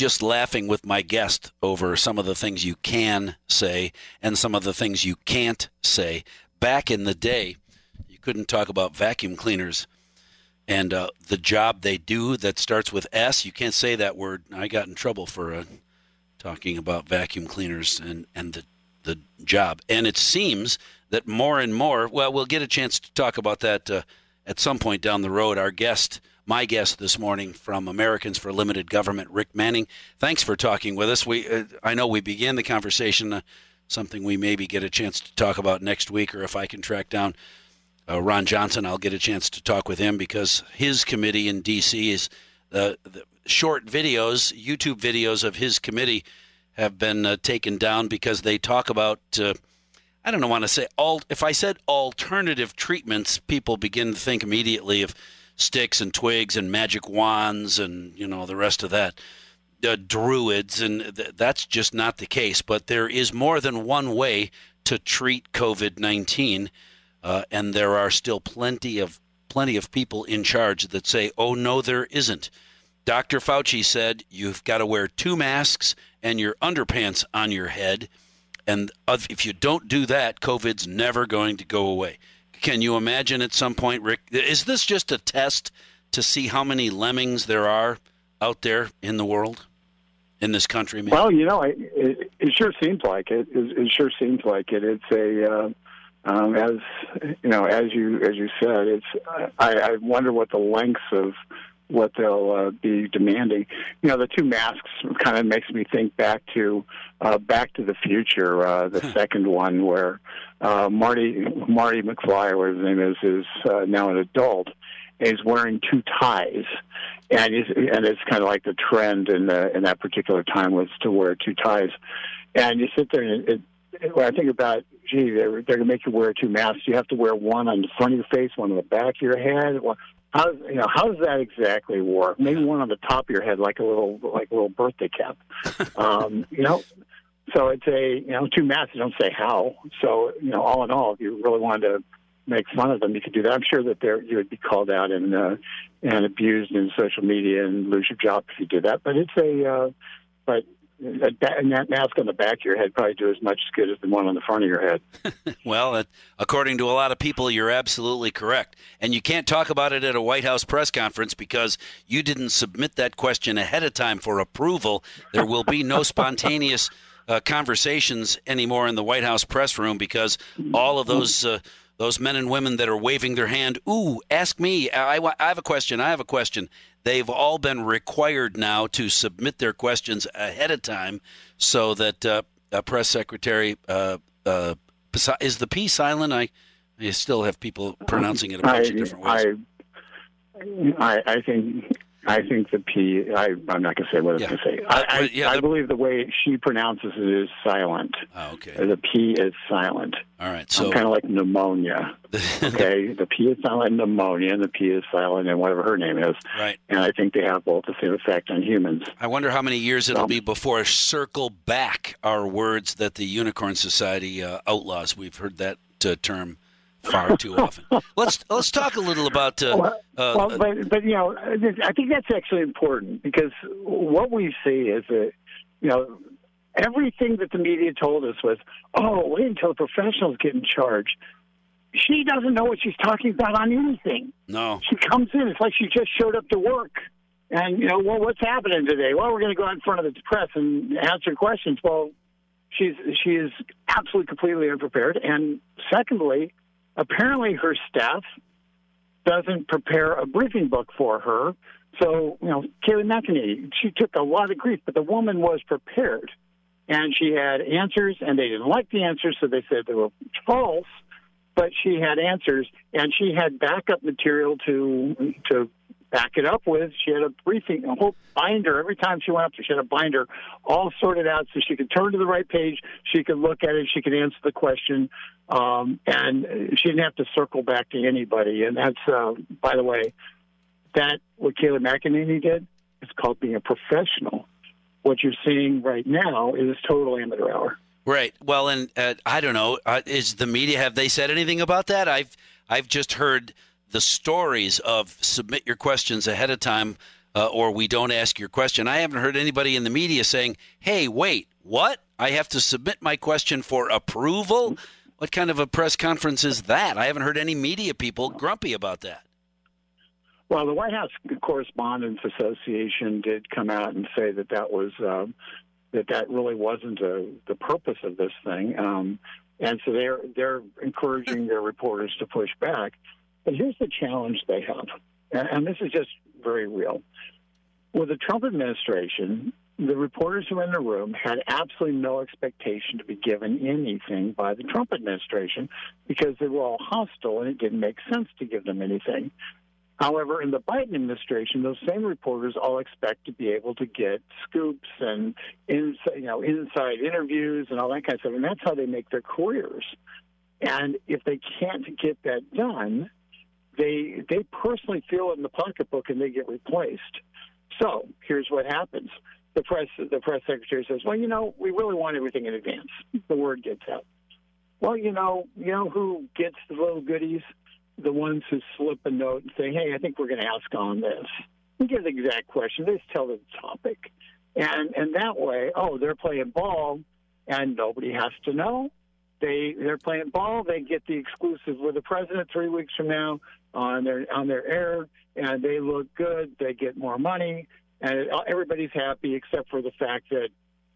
just laughing with my guest over some of the things you can say and some of the things you can't say. Back in the day, you couldn't talk about vacuum cleaners and uh, the job they do that starts with S. You can't say that word. I got in trouble for uh, talking about vacuum cleaners and, and the, the job. And it seems that more and more, well, we'll get a chance to talk about that uh, at some point down the road. Our guest, my guest this morning from Americans for Limited Government, Rick Manning. Thanks for talking with us. We, uh, I know we began the conversation, uh, something we maybe get a chance to talk about next week, or if I can track down uh, Ron Johnson, I'll get a chance to talk with him because his committee in D.C. is uh, the short videos, YouTube videos of his committee have been uh, taken down because they talk about. Uh, I don't know want to say all. If I said alternative treatments, people begin to think immediately of sticks and twigs and magic wands and you know the rest of that. Uh, druids, and th- that's just not the case. But there is more than one way to treat COVID nineteen, uh, and there are still plenty of plenty of people in charge that say, "Oh no, there isn't." Dr. Fauci said you've got to wear two masks and your underpants on your head. And if you don't do that, COVID's never going to go away. Can you imagine at some point, Rick? Is this just a test to see how many lemmings there are out there in the world, in this country? Maybe? Well, you know, it, it, it, sure seems like it. it. It sure seems like it. It's a. Uh, um, as you know, as you as you said, it's. I, I wonder what the lengths of what they'll uh, be demanding. You know, the two masks kind of makes me think back to uh, Back to the Future, uh, the second one where uh, Marty Marty McFly, or his name is, is uh, now an adult, is wearing two ties, and he's, and it's kind of like the trend in the, in that particular time was to wear two ties, and you sit there and it, when I think about, gee, they're, they're going to make you wear two masks. You have to wear one on the front of your face, one on the back of your head, how you know how does that exactly work? Maybe one on the top of your head, like a little like a little birthday cap. um, you know, so it's a you know two masks don't say how. So you know, all in all, if you really wanted to make fun of them, you could do that. I'm sure that there you would be called out and uh, and abused in social media and lose your job if you did that. But it's a uh, but a, that mask on the back of your head probably do as much good as the one on the front of your head. well, according to a lot of people, you're absolutely correct. And you can't talk about it at a White House press conference because you didn't submit that question ahead of time for approval. There will be no spontaneous uh, conversations anymore in the White House press room because all of those. Uh, those men and women that are waving their hand, ooh, ask me. I, I have a question. I have a question. They've all been required now to submit their questions ahead of time so that uh, a press secretary uh, uh, is the P silent? I, I still have people pronouncing it a bunch I, of different ways. I, I, I think I think the P. I, I'm not going to say what I was going to say. I, I, yeah, the, I, believe the way she pronounces it is silent. Oh, okay. The P is silent. All right. So kind of like pneumonia. okay. the P is silent pneumonia, and the P is silent and whatever her name is. Right. And I think they have both the same effect on humans. I wonder how many years it'll be before circle back are words that the Unicorn Society uh, outlaws. We've heard that uh, term far too often. let's let's talk a little about. Uh, well, uh, well, but but you know, I think that's actually important because what we see is that you know everything that the media told us was, oh, wait until the professionals get in charge. She doesn't know what she's talking about on anything. No, she comes in. It's like she just showed up to work. And you know, well, what's happening today? Well, we're going to go out in front of the press and answer questions. Well, she's she is absolutely completely unprepared. And secondly, apparently her staff doesn't prepare a briefing book for her. So, you know, Kayleigh McEnany, she took a lot of grief, but the woman was prepared. And she had answers, and they didn't like the answers, so they said they were false. But she had answers, and she had backup material to to back it up with. She had a briefing, a whole binder every time she went up there. She had a binder all sorted out so she could turn to the right page. She could look at it. She could answer the question, um, and she didn't have to circle back to anybody. And that's, uh, by the way, that what Kayleigh McEnany did is called being a professional. What you're seeing right now is total amateur hour. Right. Well, and uh, I don't know. Uh, is the media have they said anything about that? I've I've just heard the stories of submit your questions ahead of time uh, or we don't ask your question. I haven't heard anybody in the media saying, "Hey, wait, what? I have to submit my question for approval." What kind of a press conference is that? I haven't heard any media people grumpy about that. Well, the White House Correspondents Association did come out and say that that was um, that that really wasn't a, the purpose of this thing, um, and so they're they're encouraging their reporters to push back. But here's the challenge they have, and, this is just very real. With the Trump administration, the reporters who were in the room had absolutely no expectation to be given anything by the Trump administration because they were all hostile and it didn't make sense to give them anything. However, in the Biden administration, those same reporters all expect to be able to get scoops and you know, inside interviews and all that kind of stuff, and that's how they make their careers. And if they can't get that done, they they personally feel it in the pocketbook and they get replaced. So here's what happens: the press the press secretary says, "Well, you know, we really want everything in advance. The word gets out." Well, you know, you know who gets the little goodies? the ones who slip a note and say, "Hey, I think we're going to ask on this." We get the exact question. They just tell the topic, and and that way, oh, they're playing ball, and nobody has to know. They they're playing ball. They get the exclusive with the president three weeks from now on their on their air, and they look good. They get more money, and everybody's happy except for the fact that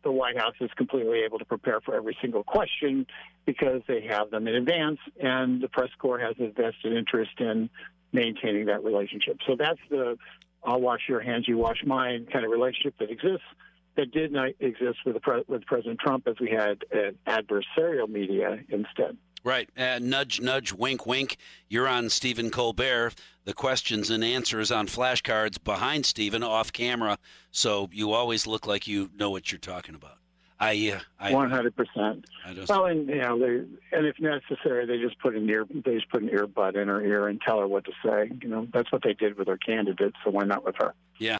the White House is completely able to prepare for every single question because they have them in advance, and the press corps has a vested interest in maintaining that relationship. So that's the I'll wash your hands, you wash mine kind of relationship that exists that did not exist with, the, with President Trump as we had an adversarial media instead. Right. Uh, nudge, nudge, wink, wink. You're on Stephen Colbert. The questions and answers on flashcards behind Stephen off camera, so you always look like you know what you're talking about. I, uh, I, one hundred percent. Well, and you know, they, and if necessary, they just put an ear, they just put an earbud in her ear and tell her what to say. You know, that's what they did with our candidates. So why not with her? Yeah.